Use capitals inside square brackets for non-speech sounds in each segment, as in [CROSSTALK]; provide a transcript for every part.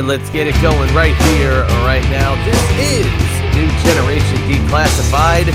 Right, let's get it going right here, right now. This is New Generation Declassified,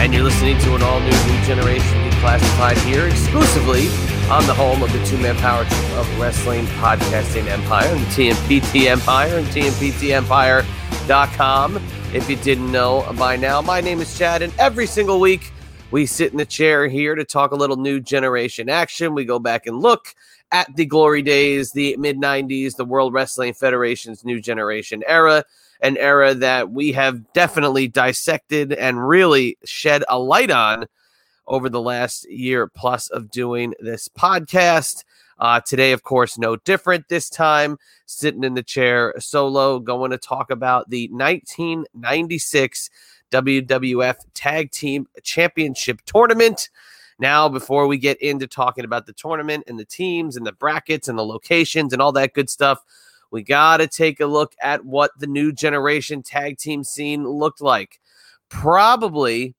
and you're listening to an all new New Generation Declassified here exclusively on the home of the two man power trip of wrestling podcasting empire, the TMPT Empire, and TMPTEmpire.com. If you didn't know by now, my name is Chad, and every single week we sit in the chair here to talk a little new generation action. We go back and look at the glory days, the mid 90s, the World Wrestling Federation's new generation era, an era that we have definitely dissected and really shed a light on over the last year plus of doing this podcast. Uh, today, of course, no different. This time, sitting in the chair solo, going to talk about the 1996 WWF Tag Team Championship Tournament. Now, before we get into talking about the tournament and the teams and the brackets and the locations and all that good stuff, we got to take a look at what the new generation tag team scene looked like. Probably,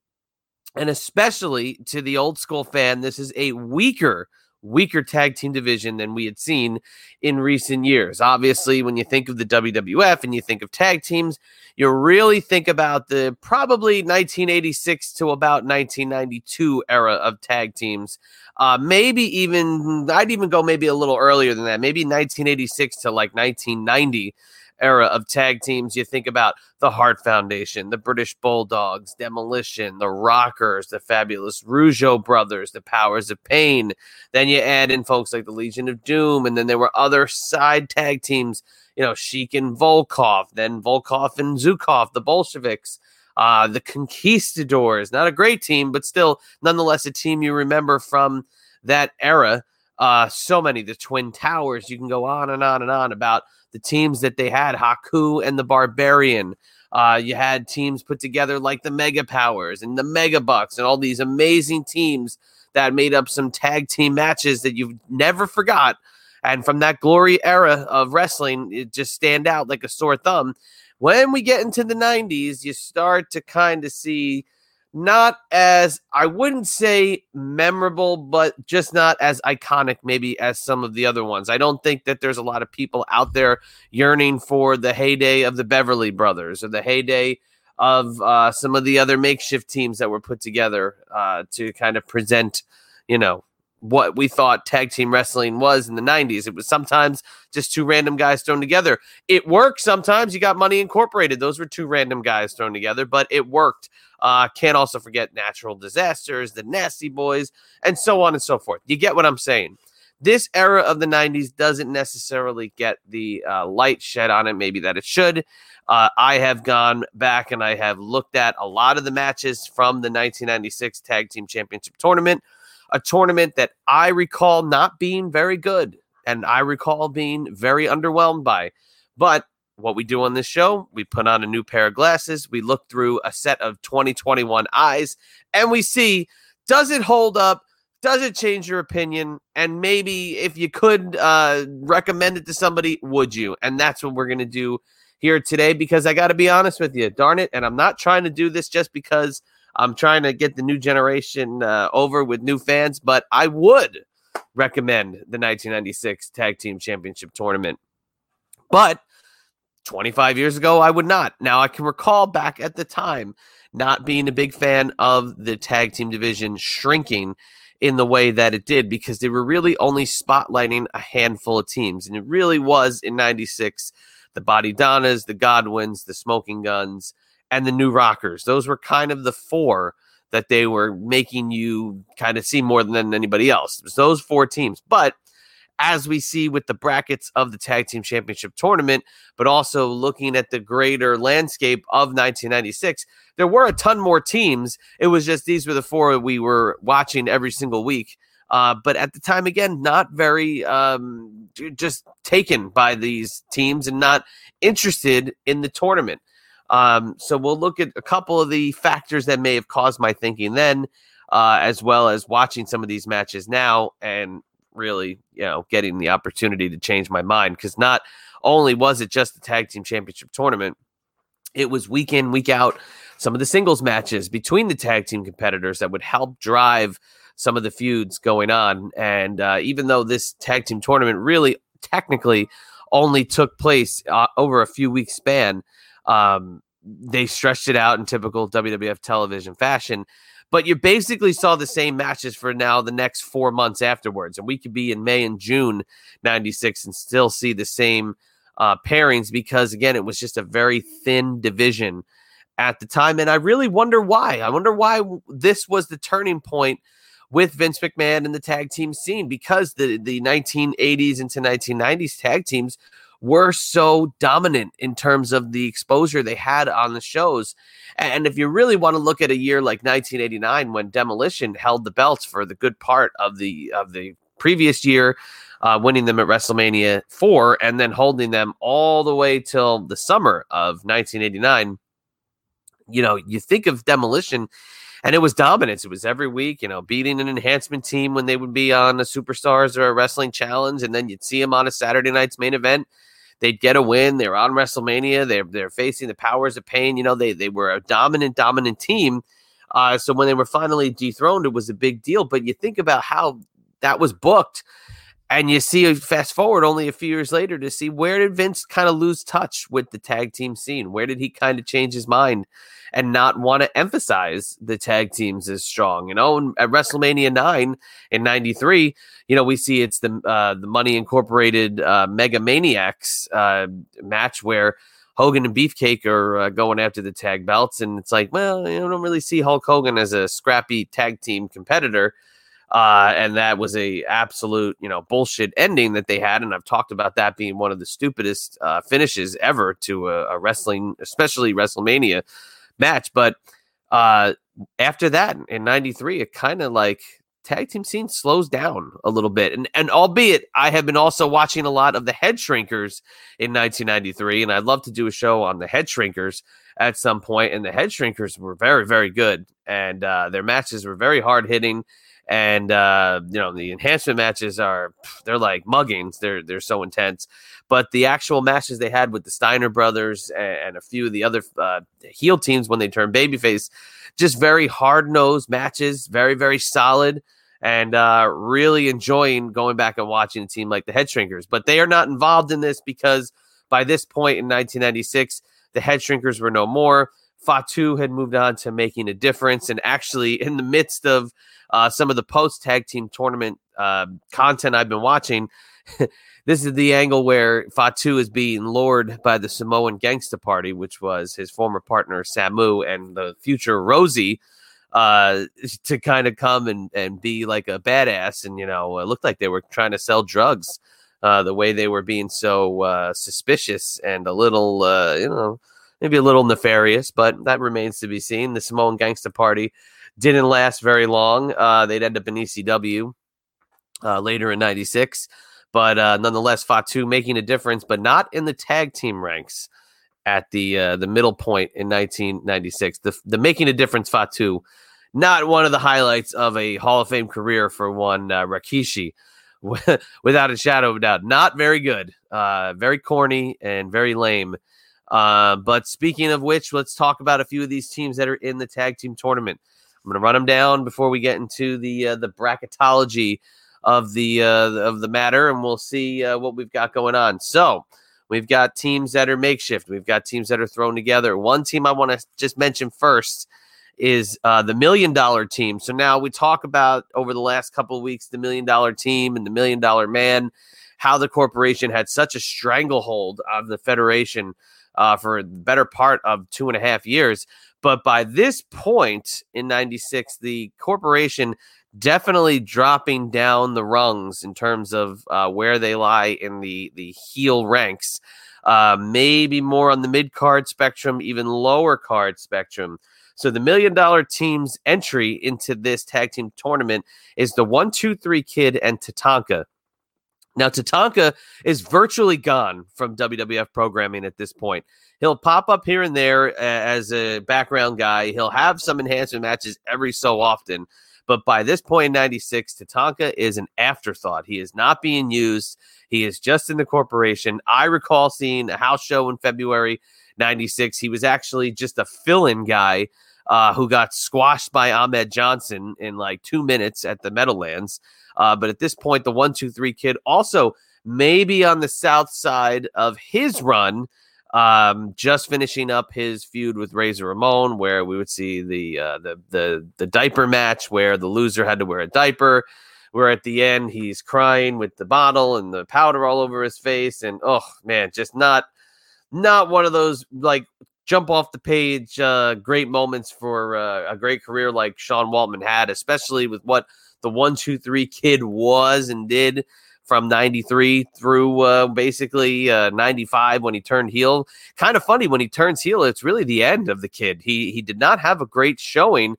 and especially to the old school fan, this is a weaker weaker tag team division than we had seen in recent years. Obviously, when you think of the WWF and you think of tag teams, you really think about the probably 1986 to about 1992 era of tag teams. Uh, maybe even, I'd even go maybe a little earlier than that, maybe 1986 to like 1990 era of tag teams. You think about the Hart Foundation, the British Bulldogs, Demolition, the Rockers, the fabulous Rougeau brothers, the Powers of Pain. Then you add in folks like the Legion of Doom, and then there were other side tag teams, you know, Sheik and Volkov, then Volkov and Zhukov, the Bolsheviks. Uh, the Conquistadors, not a great team, but still, nonetheless, a team you remember from that era. Uh, so many, the Twin Towers, you can go on and on and on about the teams that they had, Haku and the Barbarian. Uh, you had teams put together like the Mega Powers and the Mega Bucks and all these amazing teams that made up some tag team matches that you've never forgot. And from that glory era of wrestling, it just stand out like a sore thumb. When we get into the 90s, you start to kind of see not as I wouldn't say memorable, but just not as iconic, maybe as some of the other ones. I don't think that there's a lot of people out there yearning for the heyday of the Beverly Brothers or the heyday of uh, some of the other makeshift teams that were put together uh, to kind of present, you know, what we thought tag team wrestling was in the 90s. It was sometimes just two random guys thrown together. It worked sometimes. You got Money Incorporated. Those were two random guys thrown together, but it worked. Uh, can't also forget natural disasters, the Nasty Boys, and so on and so forth. You get what I'm saying? This era of the 90s doesn't necessarily get the uh, light shed on it, maybe that it should. Uh, I have gone back and I have looked at a lot of the matches from the 1996 Tag Team Championship Tournament a tournament that I recall not being very good and I recall being very underwhelmed by. But what we do on this show, we put on a new pair of glasses, we look through a set of 2021 eyes, and we see does it hold up? Does it change your opinion? And maybe if you could uh, recommend it to somebody, would you? And that's what we're going to do here today because I got to be honest with you, darn it. And I'm not trying to do this just because I'm trying to get the new generation uh, over with new fans, but I would recommend the 1996 Tag Team Championship Tournament. But 25 years ago, I would not. Now, I can recall back at the time not being a big fan of the tag team division shrinking in the way that it did because they were really only spotlighting a handful of teams. And it really was in 96 the Bodydonnas, the Godwinns, the Smoking Guns, and the New Rockers. Those were kind of the four that they were making you kind of see more than anybody else. It was those four teams. But as we see with the brackets of the tag team championship tournament, but also looking at the greater landscape of 1996, there were a ton more teams. It was just these were the four we were watching every single week. Uh, but at the time, again, not very um, just taken by these teams and not interested in the tournament. Um, so we'll look at a couple of the factors that may have caused my thinking then, uh, as well as watching some of these matches now and really, you know, getting the opportunity to change my mind. Because not only was it just the tag team championship tournament, it was week in, week out, some of the singles matches between the tag team competitors that would help drive some of the feuds going on. And uh, even though this tag team tournament really technically only took place uh, over a few weeks span, um, they stretched it out in typical WWF television fashion. But you basically saw the same matches for now the next four months afterwards. And we could be in May and June 96 and still see the same uh, pairings because, again, it was just a very thin division at the time. And I really wonder why. I wonder why this was the turning point with Vince McMahon and the tag team scene because the, the 1980s into 1990s tag teams were so dominant in terms of the exposure they had on the shows. And if you really want to look at a year like 1989 when Demolition held the belts for the good part of the of the previous year, uh, winning them at WrestleMania 4 and then holding them all the way till the summer of 1989, you know, you think of Demolition and it was dominance. It was every week, you know, beating an enhancement team when they would be on a Superstars or a Wrestling Challenge, and then you'd see them on a Saturday night's main event they'd get a win. They're on WrestleMania. They're they're facing the powers of pain. You know, they they were a dominant, dominant team. Uh, so when they were finally dethroned, it was a big deal. But you think about how that was booked and you see, fast forward only a few years later to see where did Vince kind of lose touch with the tag team scene? Where did he kind of change his mind and not want to emphasize the tag teams as strong? You know, at WrestleMania 9 in 93, you know, we see it's the, uh, the Money Incorporated uh, Mega Maniacs uh, match where Hogan and Beefcake are uh, going after the tag belts. And it's like, well, you don't really see Hulk Hogan as a scrappy tag team competitor. Uh, and that was a absolute, you know, bullshit ending that they had. And I've talked about that being one of the stupidest uh, finishes ever to a, a, wrestling, especially WrestleMania match. But uh, after that, in '93, it kind of like tag team scene slows down a little bit. And and albeit I have been also watching a lot of the head shrinkers in 1993, and I'd love to do a show on the head shrinkers at some. And the head shrinkers were very, very good. And uh, their matches were very hard hitting and uh, you know the enhancement matches are they're like muggings. They're they're so intense. But the actual matches they had with the Steiner brothers and, and a few of the other uh, heel teams when they turned babyface, just very hard nosed matches, very very solid, and uh, really enjoying going back and watching a team like the Head Shrinkers. But they are not involved in this because by this point in 1996, the Head Shrinkers were no more. Fatu had moved on to making a difference, and actually in the midst of uh, some of the post tag team tournament uh, content I've been watching. [LAUGHS] this is the angle where Fatu is being lured by the Samoan Gangsta Party, which was his former partner Samu and the future Rosey, uh, to kind of come and, and be like a badass. And, you know, it looked like they were trying to sell drugs uh, the way they were being so uh, suspicious and a little, uh, you know, maybe a little nefarious, but that remains to be seen. The Samoan Gangsta Party didn't last very long. Uh, they'd end up in ECW uh, later in '96, but uh, nonetheless, Fatu making a difference, but not in the tag team ranks at the uh, the middle point in 1996. The the making a difference Fatu, not one of the highlights of a Hall of Fame career for one uh, Rikishi. [LAUGHS] Without a shadow of a doubt, not very good, uh, very corny and very lame. Uh, but speaking of which, let's talk about a few of these teams that are in the tag team tournament. I'm going to run them down before we get into the uh, the bracketology of the uh, of the matter, and we'll see uh, what we've got going on. So we've got teams that are makeshift. We've got teams that are thrown together. One team I want to just mention first is uh, the million dollar team. So now we talk about over the last couple of weeks the million dollar team and the million dollar man, how the corporation had such a stranglehold on the federation uh, for the better part of two and a half years. But by this point in 96, the corporation definitely dropping down the rungs in terms of uh, where they lie in the, the heel ranks. Uh, maybe more on the mid card spectrum, even lower card spectrum. So the million dollar team's entry into this tag team tournament is the one, two, three kid and Tatanka. Now, Tatanka is virtually gone from WWF programming at this point. He'll pop up here and there as a background guy. He'll have some enhancement matches every so often. But by this point in 96, Tatanka is an afterthought. He is not being used. He is just in the corporation. I recall seeing a house show in February 96. He was actually just a fill in guy uh, who got squashed by Ahmed Johnson in like two minutes at the Meadowlands. Uh, but at this point, the one, two, three kid also maybe on the south side of his run, um, just finishing up his feud with Razor Ramon, where we would see the uh, the the the diaper match where the loser had to wear a diaper. Where at the end he's crying with the bottle and the powder all over his face, and oh man, just not not one of those like jump off the page uh, great moments for uh, a great career like Sean Waltman had, especially with what the one two three kid was and did from 93 through uh, basically uh, 95 when he turned heel. Kind of funny when he turns heel, it's really the end of the kid. He he did not have a great showing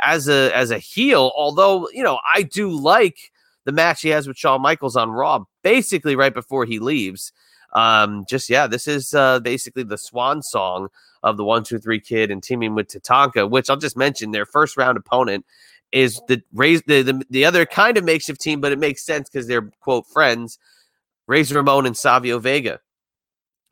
as a as a heel, although, you know, I do like the match he has with Shawn Michaels on Raw basically right before he leaves. Um, just yeah, this is uh, basically the swan song of the one two three kid and teaming with Tatanka, which I'll just mention their first round opponent is the raise the, the, the other kind of makeshift team, but it makes sense because they're quote friends, Razor Ramon and Savio Vega.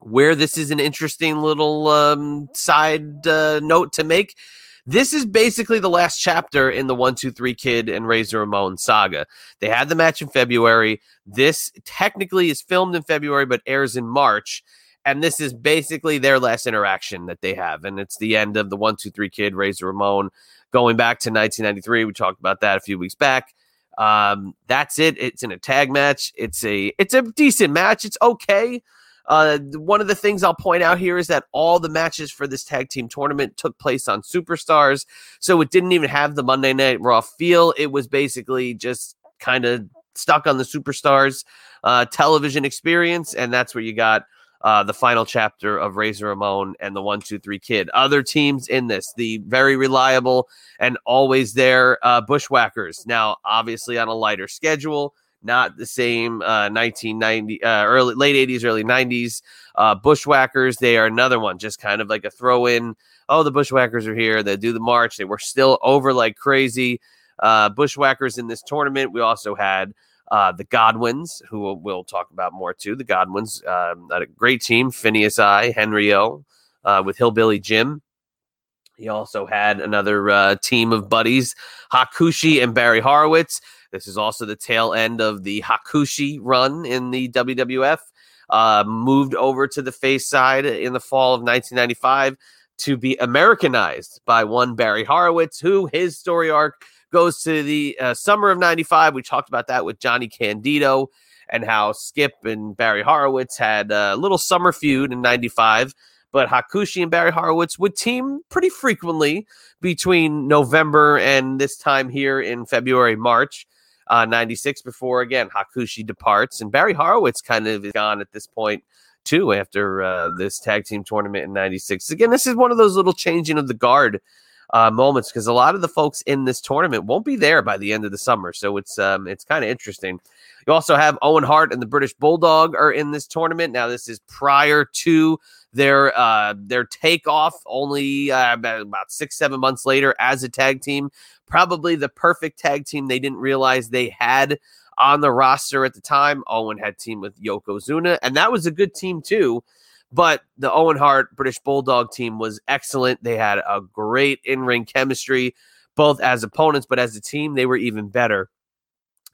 Where this is an interesting little um, side uh, note to make. This is basically the last chapter in the one two three kid and Razor Ramon saga. They had the match in February. This technically is filmed in February, but airs in March and this is basically their last interaction that they have, and it's the end of the one two three kid Razor Ramon going back to 1993. We talked about that a few weeks back. Um, that's it. It's in a tag match. It's a it's a decent match. It's okay. Uh, one of the things I'll point out here is that all the matches for this tag team tournament took place on Superstars, so it didn't even have the Monday Night Raw feel. It was basically just kind of stuck on the Superstars uh, television experience, and that's where you got uh, the final chapter of Razor Ramon and the one two three kid. Other teams in this, the very reliable and always there uh, Bushwhackers. Now, obviously on a lighter schedule, not the same uh, 1990 uh, early late 80s, early 90s uh, Bushwhackers. They are another one, just kind of like a throw in. Oh, the Bushwhackers are here. They do the march. They were still over like crazy. Uh, Bushwhackers in this tournament. We also had uh, the Godwinns, who we'll talk about more too. The Godwinns, um, a great team. Phineas I, Henry O, uh, with Hillbilly Jim. He also had another uh, team of buddies, Hakushi and Barry Horowitz. This is also the tail end of the Hakushi run in the WWF. Uh, moved over to the face side in the fall of 1995 to be Americanized by one Barry Horowitz, who his story arc goes to the uh, summer of 95. We talked about that with Johnny Candido and how Skip and Barry Horowitz had a little summer feud in 95. But Hakushi and Barry Horowitz would team pretty frequently between November and this time here in February, March. Uh, 96 before again Hakushi departs and Barry Horowitz kind of is gone at this point too after uh, this tag team tournament in 96 again this is one of those little changing of the guard uh, moments because a lot of the folks in this tournament won't be there by the end of the summer. So it's um, it's kind of interesting. You also have Owen Hart and the British Bulldog are in this tournament. Now this is prior to their uh, their takeoff, only uh, about six seven months later as a tag team. Probably the perfect tag team they didn't realize they had on the roster at the time. Owen had team with Yokozuna, and that was a good team too. But the Owen Hart British Bulldog team was excellent. They had a great in ring chemistry, both as opponents, but as a team, they were even better.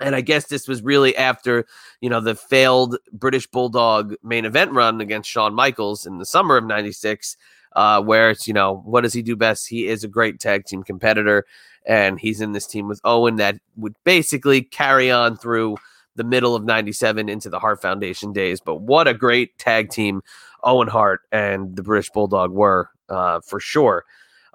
And I guess this was really after, you know, the failed British Bulldog main event run against Shawn Michaels in the summer of 96, uh, where it's, you know, what does he do best? He is a great tag team competitor, and he's in this team with Owen that would basically carry on through the middle of 97 into the Hart Foundation days. But what a great tag team Owen Hart and the British Bulldog were uh, for sure.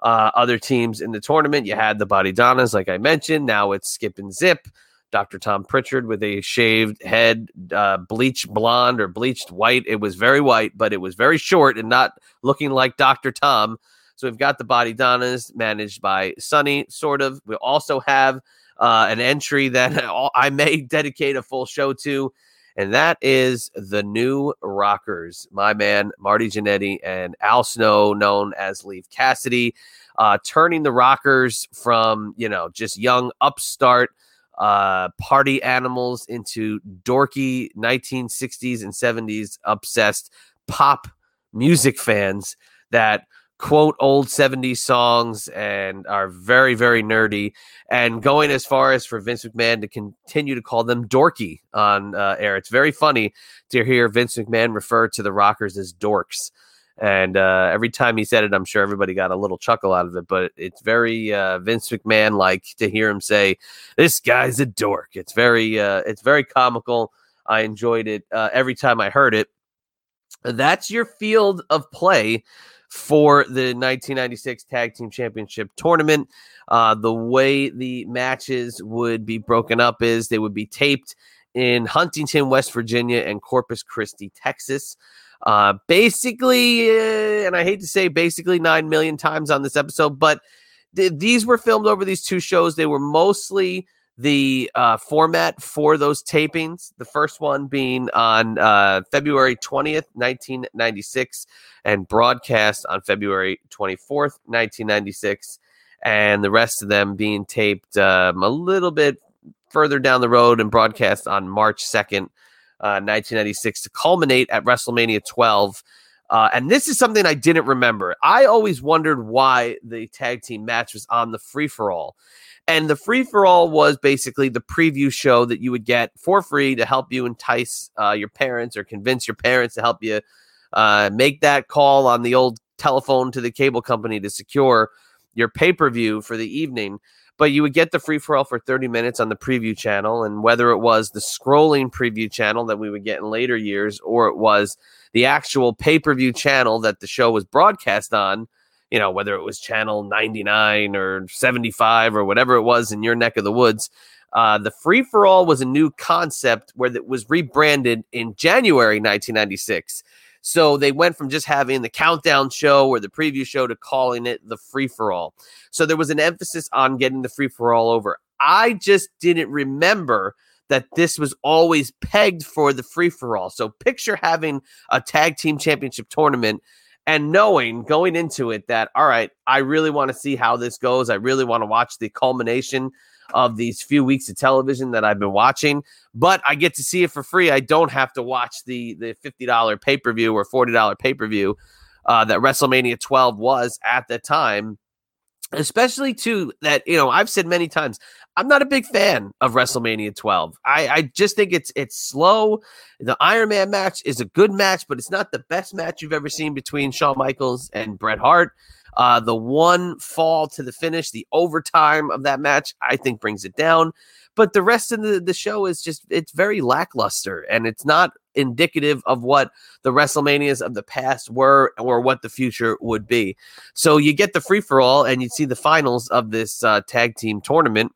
Uh, other teams in the tournament, you had the Body Donnas, like I mentioned. Now it's Skip and Zip. Dr. Tom Pritchard with a shaved head, uh, bleached blonde or bleached white. It was very white, but it was very short and not looking like Dr. Tom. So we've got the Body Donnas managed by Sunny, sort of. We also have uh, an entry that [LAUGHS] I may dedicate a full show to, and that is the new Rockers. My man Marty Jannetty and Al Snow, known as Leif Cassidy, uh, turning the Rockers from you know just young upstart uh, party animals into dorky 1960s and 70s obsessed pop music fans that quote old 70s songs and are very very nerdy and going as far as for vince mcmahon to continue to call them dorky on uh, air. It's very funny to hear vince mcmahon refer to the rockers as dorks and uh, every time he said it i'm sure everybody got a little chuckle out of it but it's very uh, vince mcmahon like to hear him say this guy's a dork. It's very uh, it's very comical. I enjoyed it uh, every time i heard it. That's your field of play for the 1996 Tag Team Championship tournament. Uh, the way the matches would be broken up is they would be taped in Huntington, West Virginia, and Corpus Christi, Texas. Uh, basically, uh, and I hate to say basically 9 million times on this episode, but th- these were filmed over these two shows. They were mostly the uh, format for those tapings. The first one being on uh, February 20th, 1996, and broadcast on February 24th, 1996, and the rest of them being taped um, a little bit further down the road and broadcast on March 2nd, uh, 1996, to culminate at WrestleMania 12. Uh, and this is something I didn't remember. I always wondered why the tag team match was on the free for all. And the free for all was basically the preview show that you would get for free to help you entice uh, your parents or convince your parents to help you uh, make that call on the old telephone to the cable company to secure your pay per view for the evening. But you would get the free for all for 30 minutes on the preview channel. And whether it was the scrolling preview channel that we would get in later years or it was the actual pay per view channel that the show was broadcast on, you know, whether it was channel 99 or 75 or whatever it was in your neck of the woods. Uh, the free for all was a new concept where it was rebranded in January 1996. So they went from just having the countdown show or the preview show to calling it the free for all. So there was an emphasis on getting the free for all over. I just didn't remember that this was always pegged for the free for all. So picture having a tag team championship tournament and knowing going into it that all right i really want to see how this goes. I really want to watch the culmination of these few weeks of television that i've been watching but i get to see it for free. I don't have to watch the the $50 pay-per-view or $40 pay-per-view uh, that wrestlemania 12 was at the time especially too that you know I've said many times I'm not a big fan of WrestleMania 12. I, I just think it's it's slow. The Iron Man match is a good match, but it's not the best match you've ever seen between Shawn Michaels and Bret Hart. Uh, the one fall to the finish, the overtime of that match, I think brings it down. But the rest of the, the show is just it's very lackluster and it's not indicative of what the WrestleManias of the past were or what the future would be. So you get the free for all and you see the finals of this uh, tag team tournament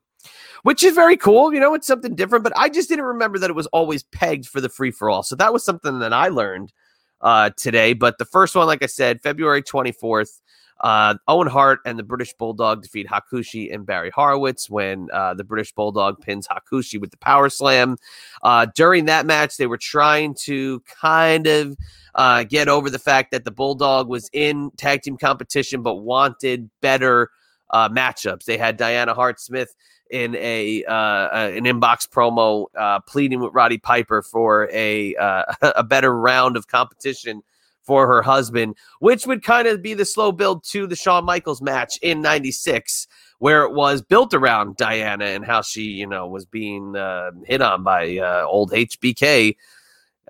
which is very cool. You know, it's something different, but I just didn't remember that it was always pegged for the free for all. So that was something that I learned uh, today. But the first one, like I said, February 24th, uh, Owen Hart and the British Bulldog defeat Hakushi and Barry Horowitz when uh, the British Bulldog pins Hakushi with the power slam. Uh, during that match, they were trying to kind of uh, get over the fact that the Bulldog was in tag team competition but wanted better uh, matchups. They had Diana Hart Smith in a uh, an inbox promo uh, pleading with Roddy Piper for a uh, [LAUGHS] a better round of competition for her husband, which would kind of be the slow build to the Shawn Michaels match in '96, where it was built around Diana and how she, you know, was being uh, hit on by uh, old HBK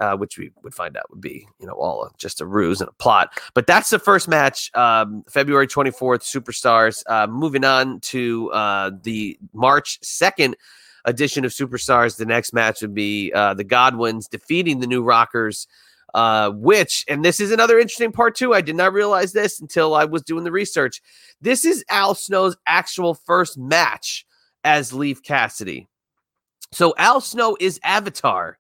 uh, which we would find out would be, you know, all just a ruse and a plot. But that's the first match, um, February 24th, Superstars. Uh, moving on to uh, the March 2nd edition of Superstars. The next match would be uh, the Godwinns defeating the New Rockers uh, which, and this is another interesting part too. I did not realize this until I was doing the research. This is Al Snow's actual first match as Leif Cassidy. So Al Snow is Avatar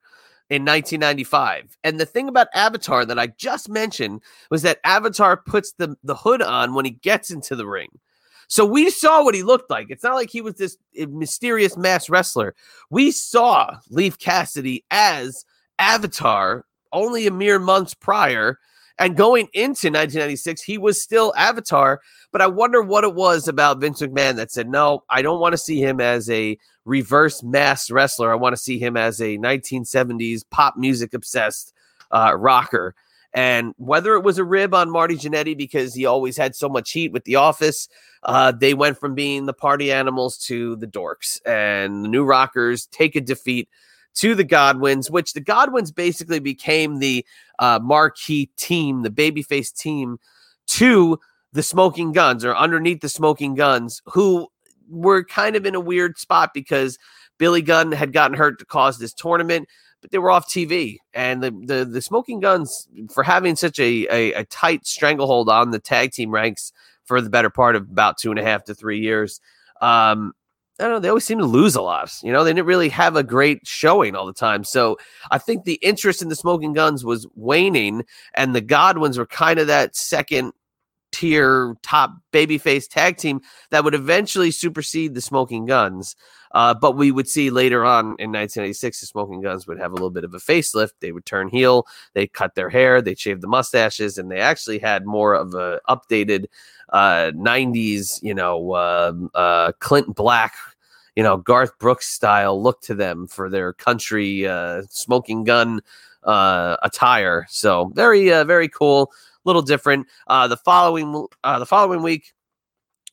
in 1995. And the thing about Avatar that I just mentioned was that Avatar puts the, the hood on when he gets into the ring. So we saw what he looked like. It's not like he was this eh, mysterious mass wrestler. We saw Leif Cassidy as Avatar only a mere months prior. And going into 1996, he was still Avatar. But I wonder what it was about Vince McMahon that said, no, I don't want to see him as a reverse mass wrestler. I want to see him as a 1970s pop music obsessed uh, rocker. And whether it was a rib on Marty Jannetty because he always had so much heat with The Office, uh, they went from being the party animals to the dorks. And the New Rockers take a defeat to the Godwinns, which the Godwinns basically became the uh, marquee team, the babyface team to the Smoking Guns or underneath the Smoking Guns, who were kind of in a weird spot because Billy Gunn had gotten hurt to cause this tournament but they were off TV. And the the, the Smoking Guns, for having such a, a, a tight stranglehold on the tag team ranks for the better part of about two and a half to three years, um, I don't know. They always seem to lose a lot. You know, they didn't really have a great showing all the time. So I think the interest in the Smoking Guns was waning, and the Godwinns were kind of that second tier top babyface tag team that would eventually supersede the Smoking Guns. Uh, but we would see later on in 1986, the Smoking Guns would have a little bit of a facelift. They would turn heel, they cut their hair, they shaved the mustaches, and they actually had more of a updated uh, 90s, you know, uh, uh, Clint Black, you know, Garth Brooks style look to them for their country uh, smoking gun uh, attire. So very, uh, very cool. Little different. Uh, the following, uh, the following week,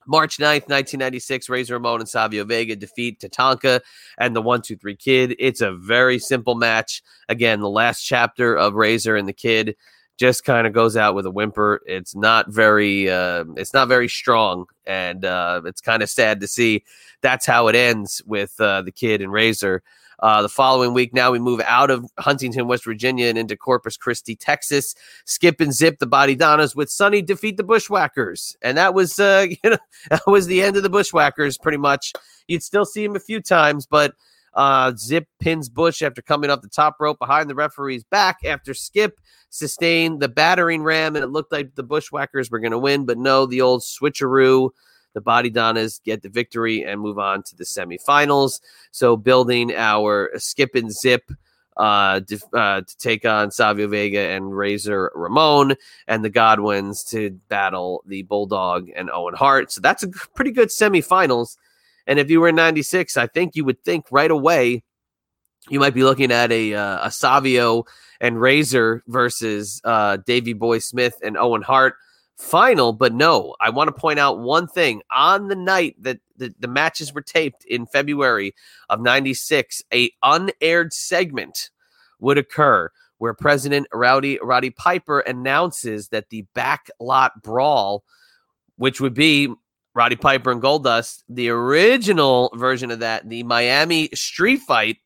March 9th, 1996, Razor Ramon and Savio Vega defeat Tatanka and the 123 Kid. It's a very simple match. Again, the last chapter of Razor and the Kid just kind of goes out with a whimper. It's not very uh, it's not very strong and uh, it's kind of sad to see that's how it ends with uh, the Kid and Razor. Uh, the following week, now we move out of Huntington, West Virginia, and into Corpus Christi, Texas. Skip and zip the Body Donnas with Sunny defeat the Bushwhackers, and that was uh, [LAUGHS] you know that was the end of the Bushwhackers. Pretty much, you'd still see him a few times, but uh, Zip pins Butch after coming off the top rope behind the referee's back after Skip sustained the battering ram, and it looked like the Bushwhackers were going to win, but no, the old switcheroo the Body Donnas get the victory and move on to the semifinals. So building our skip and zip uh, uh, to take on Savio Vega and Razor Ramon, and the Godwinns to battle the Bulldog and Owen Hart. So that's a pretty good semifinals. And if you were in '96, I think you would think right away you might be looking at a uh, a Savio and Razor versus uh, Davey Boy Smith and Owen Hart final. But no, I want to point out one thing. On the night that the, the matches were taped in February of 96, a unaired segment would occur where President Rowdy Roddy Piper announces that the backlot brawl, which would be Roddy Piper and Goldust, the original version of that, the Miami street fight.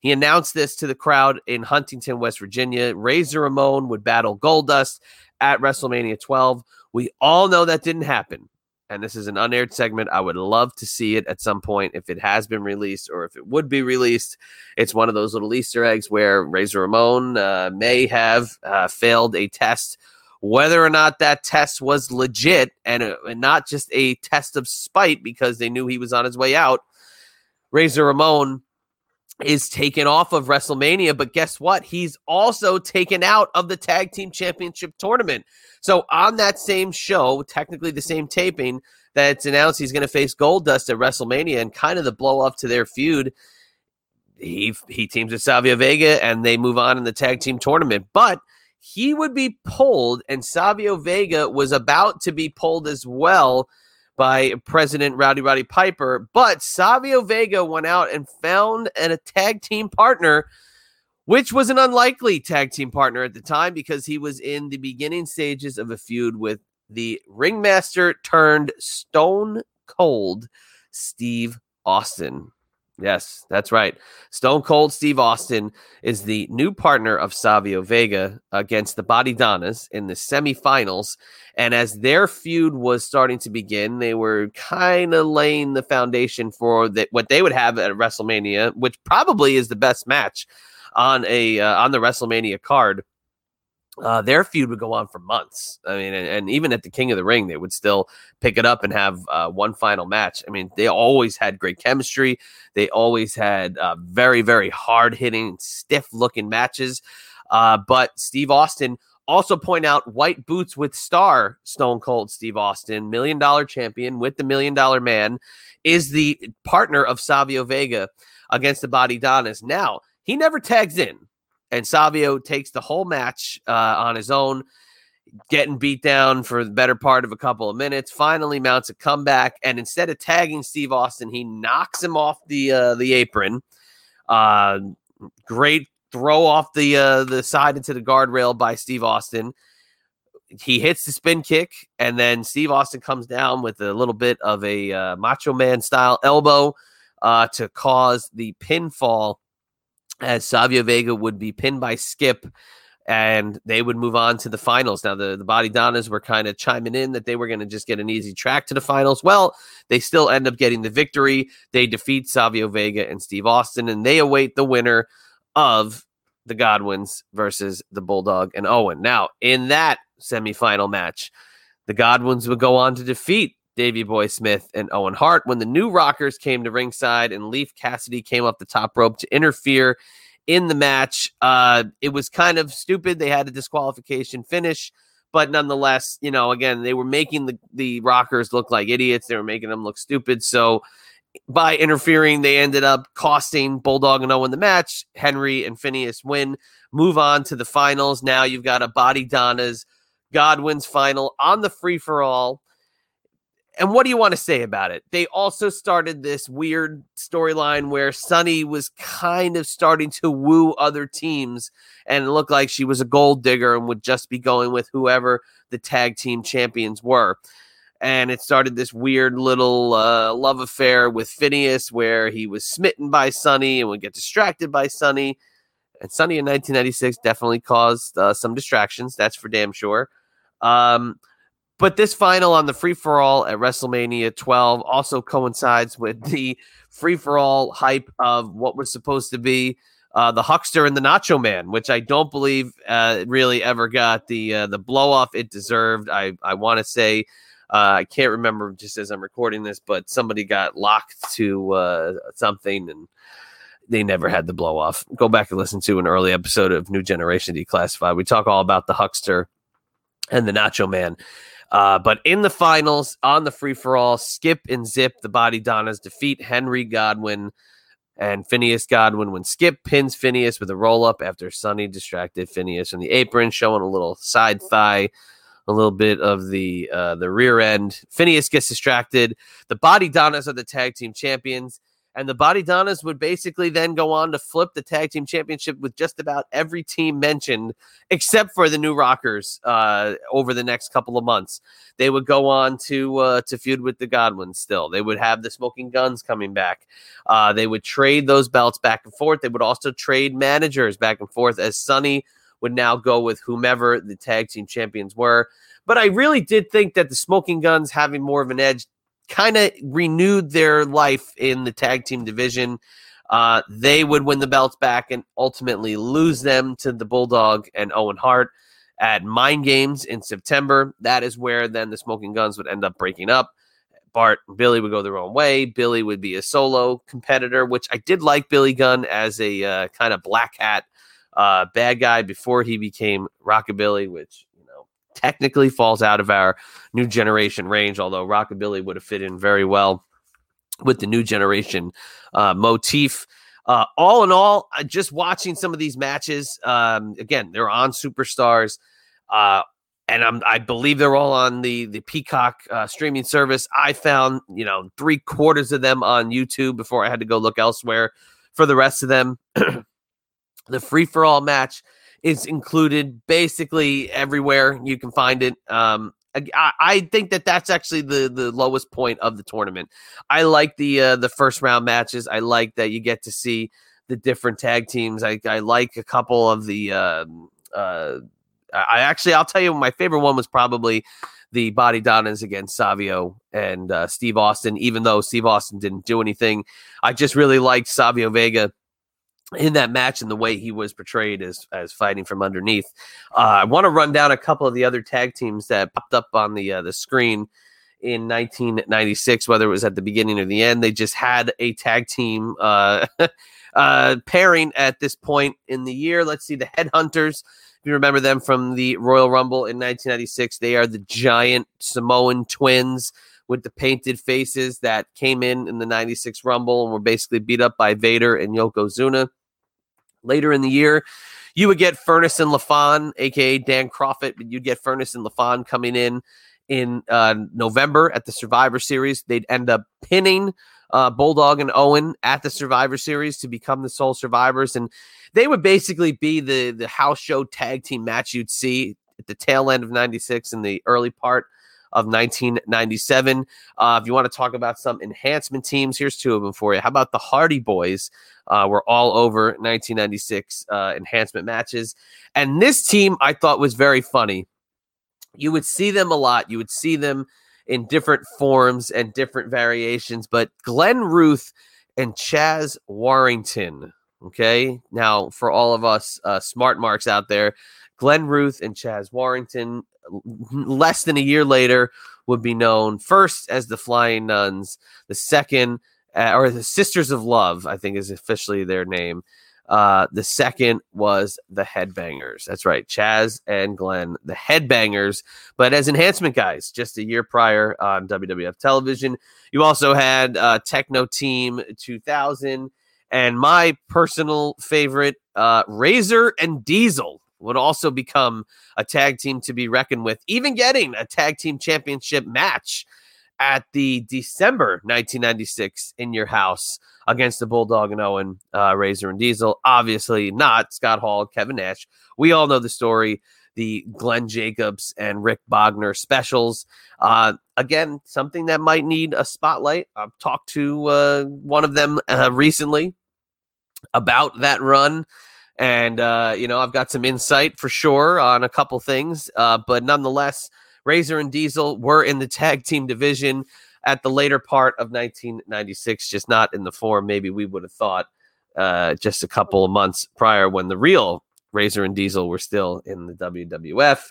He announced this to the crowd in Huntington, West Virginia. Razor Ramon would battle Goldust at WrestleMania 12. We all know that didn't happen. And this is an unaired segment. I would love to see it at some point if it has been released or if it would be released. It's one of those little Easter eggs where Razor Ramon uh, may have uh, failed a test. Whether or not that test was legit and, uh, and not just a test of spite because they knew he was on his way out, Razor Ramon is taken off of WrestleMania, but guess what? He's also taken out of the Tag Team Championship tournament. So on that same show, technically the same taping, that's announced he's going to face Goldust at WrestleMania and kind of the blow up to their feud. He he teams with Savio Vega and they move on in the tag team tournament, but he would be pulled, and Savio Vega was about to be pulled as well by President Rowdy Roddy Piper. But Savio Vega went out and found an, a tag team partner, which was an unlikely tag team partner at the time because he was in the beginning stages of a feud with the ringmaster turned stone cold Steve Austin. Yes, that's right. Stone Cold Steve Austin is the new partner of Savio Vega against the Body Donnas in the semifinals. And as their feud was starting to begin, they were kind of laying the foundation for that what they would have at WrestleMania, which probably is the best match on a uh, on the WrestleMania card uh, their feud would go on for months. I mean, and, and, even at the King of the Ring, they would still pick it up and have uh, one final match. I mean, they always had great chemistry. They always had uh, very, very hard hitting, stiff looking matches. Uh, but Steve Austin also point out white boots with star Stone Cold Steve Austin, million dollar champion with the million dollar man, is the partner of Savio Vega against the Body Donnas. Now, he never tags in and Savio takes the whole match uh, on his own, getting beat down for the better part of a couple of minutes. Finally, mounts a comeback, and instead of tagging Steve Austin, he knocks him off the uh, the apron. Uh, great throw off the uh, the side into the guardrail by Steve Austin. He hits the spin kick, and then Steve Austin comes down with a little bit of a uh, Macho Man style elbow uh, to cause the pinfall as Savio Vega would be pinned by Skip and they would move on to the finals. Now, the, the Body Donnas were kind of chiming in that they were going to just get an easy track to the finals. Well, they still end up getting the victory. They defeat Savio Vega and Steve Austin, and they await the winner of the Godwinns versus the Bulldog and Owen. Now, in that semifinal match, the Godwinns would go on to defeat Davey Boy Smith and Owen Hart when the new Rockers came to ringside and Leif Cassidy came up the top rope to interfere in the match. Uh, it was kind of stupid. They had a disqualification finish, but nonetheless, you know, again, they were making the, the Rockers look like idiots. They were making them look stupid. So by interfering, they ended up costing Bulldog and Owen the match. Henry and Phineas win, move on to the finals. Now you've got a Body Donna's Godwinn's final on the free for all. And what do you want to say about it? They also started this weird storyline where Sunny was kind of starting to woo other teams and it looked like she was a gold digger and would just be going with whoever the tag team champions were. And it started this weird little uh, love affair with Phineas where he was smitten by Sunny and would get distracted by Sunny. And Sunny in 1996 definitely caused uh, some distractions. That's for damn sure. Um, but this final on the free for all at WrestleMania 12 also coincides with the free for all hype of what was supposed to be uh, the Huckster and the Nacho Man, which I don't believe uh, really ever got the uh, the blow off it deserved. I I want to say uh, I can't remember just as I'm recording this, but somebody got locked to uh, something and they never had the blow off. Go back and listen to an early episode of New Generation Declassified. We talk all about the Huckster and the Nacho Man. Uh, but in the finals, on the free for all, Skip and Zip, the Body Donnas defeat Henry Godwinn and Phineas Godwinn when Skip pins Phineas with a roll up after Sunny distracted Phineas in the apron, showing a little side thigh, a little bit of the uh, the rear end. Phineas gets distracted. The Body Donnas are the tag team champions. And the Body Donnas would basically then go on to flip the tag team championship with just about every team mentioned, except for the New Rockers. Uh, over the next couple of months, they would go on to uh, to feud with the Godwinns. Still, they would have the Smoking Guns coming back. Uh, they would trade those belts back and forth. They would also trade managers back and forth as Sunny would now go with whomever the tag team champions were. But I really did think that the Smoking Guns having more of an edge kind of renewed their life in the tag team division. Uh, they would win the belts back and ultimately lose them to the Bulldog and Owen Hart at Mind Games in September. That is where then the Smoking Guns would end up breaking up. Bart and Billy would go their own way. Billy would be a solo competitor, which I did like Billy Gunn as a uh, kind of black hat uh, bad guy before he became Rockabilly, which technically falls out of our new generation range, although Rockabilly would have fit in very well with the new generation uh, motif. Uh, all in all, just watching some of these matches, um, again, they're on Superstars. Uh, and I'm, I believe they're all on the the Peacock uh, streaming service. I found you know three quarters of them on YouTube before I had to go look elsewhere for the rest of them. [CLEARS THROAT] the free for all match is included basically everywhere you can find it. Um, I, I think that that's actually the the lowest point of the tournament. I like the uh, the first round matches. I like that you get to see the different tag teams. I, I like a couple of the. Uh, uh, I actually, I'll tell you, my favorite one was probably the Body Donnas against Savio and uh, Steve Austin. Even though Steve Austin didn't do anything, I just really liked Savio Vega in that match and the way he was portrayed as as fighting from underneath. Uh, I want to run down a couple of the other tag teams that popped up on the uh, the screen in 1996, whether it was at the beginning or the end. They just had a tag team uh, [LAUGHS] uh, pairing at this point in the year. Let's see the Headhunters. If you remember them from the Royal Rumble in 1996, they are the giant Samoan twins with the painted faces that came in in the 96 Rumble and were basically beat up by Vader and Yokozuna. Later in the year, you would get Furnas and LaFon, aka Dan Kroffat, but you'd get Furnas and LaFon coming in in uh, November at the Survivor Series. They'd end up pinning uh, Bulldog and Owen at the Survivor Series to become the sole survivors, and they would basically be the the house show tag team match you'd see at the tail end of '96 and the early part of 1997. Uh, if you want to talk about some enhancement teams, here's two of them for you. How about the Hardy Boys? Uh, were all over 1996 uh, enhancement matches. And this team I thought was very funny. You would see them a lot. You would see them in different forms and different variations, but Glenn Ruth and Chaz Warrington. Okay. Now, for all of us uh, smart marks out there, Glenn Ruth and Chaz Warrington, less than a year later, would be known first as the Flying Nuns, the second, uh, or the Sisters of Love, I think is officially their name. Uh, the second was the Headbangers. That's right, Chaz and Glenn, the Headbangers, but as enhancement guys, just a year prior on WWF television. You also had uh, Techno Team 2000, and my personal favorite, uh, Razor and Diesel would also become a tag team to be reckoned with, even getting a tag team championship match at the December 1996 in your house against the Bulldog and Owen, uh, Razor and Diesel. Obviously, not Scott Hall, Kevin Nash. We all know the story. The Glenn Jacobs and Rick Bogner specials. Uh, again, something that might need a spotlight. I've talked to uh, one of them uh, recently about that run and uh, you know I've got some insight for sure on a couple things, uh, but nonetheless, Razor and Diesel were in the tag team division at the later part of 1996, just not in the form maybe we would have thought uh, just a couple of months prior when the real Razor and Diesel were still in the WWF.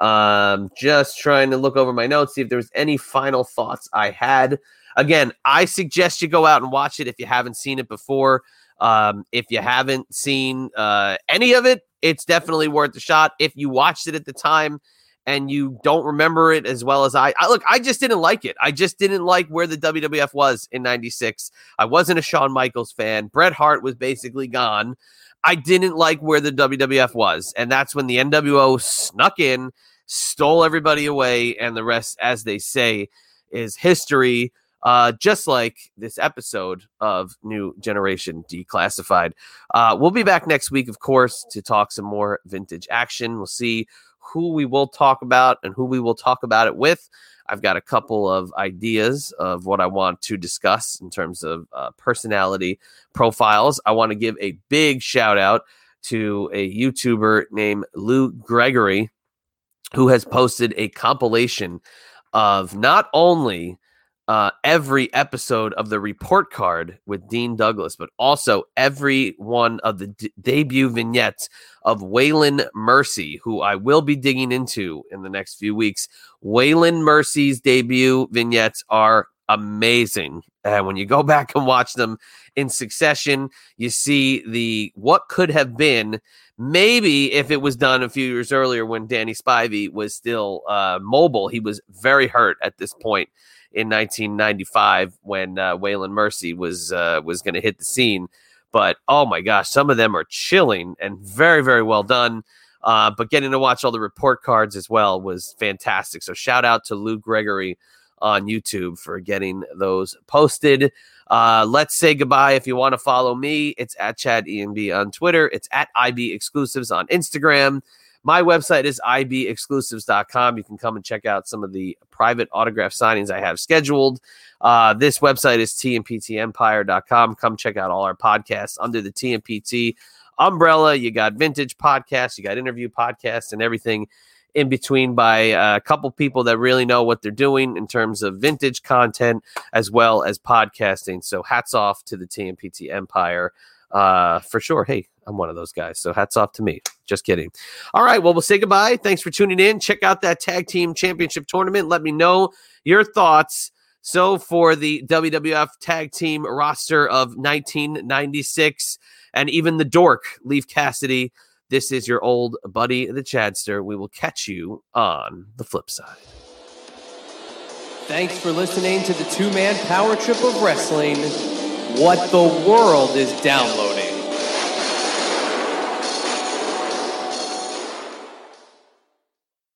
Um, just trying to look over my notes, see if there was any final thoughts I had. Again, I suggest you go out and watch it if you haven't seen it before. Um, if you haven't seen uh, any of it, it's definitely worth a shot. If you watched it at the time and you don't remember it as well as I, I look, I just didn't like it. I just didn't like where the WWF was in 96. I wasn't a Shawn Michaels fan. Bret Hart was basically gone. I didn't like where the WWF was. And that's when the NWO snuck in, stole everybody away, and the rest, as they say, is history uh, just like this episode of New Generation Declassified. Uh, we'll be back next week, of course, to talk some more vintage action. We'll see who we will talk about and who we will talk about it with. I've got a couple of ideas of what I want to discuss in terms of uh, personality profiles. I want to give a big shout out to a YouTuber named Lou Gregory, who has posted a compilation of not only uh, every episode of the report card with Dean Douglas, but also every one of the d- debut vignettes of Waylon Mercy, who I will be digging into in the next few weeks. Waylon Mercy's debut vignettes are amazing. And when you go [LAUGHS] back and watch them in succession, you see the what could have been maybe if it was done a few years earlier when Danny Spivey was still uh, mobile. He was very hurt at this point in 1995 when uh, Waylon Mercy was uh, was going to hit the scene. But oh my gosh, some of them are chilling and very very well done. Uh, but getting to watch all the report cards as well was fantastic. So shout out to Lou Gregory on YouTube for getting those posted. Uh, let's say goodbye. If you want to follow me, it's at Chad EMB on Twitter. It's at IB Exclusives on Instagram. My website is ibexclusives.com. You can come and check out some of the private autograph signings I have scheduled. Uh, this website is tmptempire.com. Come check out all our podcasts under the TMPT umbrella. You got vintage podcasts, you got interview podcasts, and everything in between by a couple people that really know what they're doing in terms of vintage content as well as podcasting. So hats off to the TMPT Empire uh, for sure. Hey, I'm one of those guys. So hats off to me. Just kidding. All right. Well, we'll say goodbye. Thanks for tuning in. Check out that tag team championship tournament. Let me know your thoughts. So for the WWF tag team roster of 1996 and even the dork, Leif Cassidy, this is your old buddy, the Chadster. We will catch you on the flip side. Thanks for listening to the two man power trip of wrestling. What the world is downloading.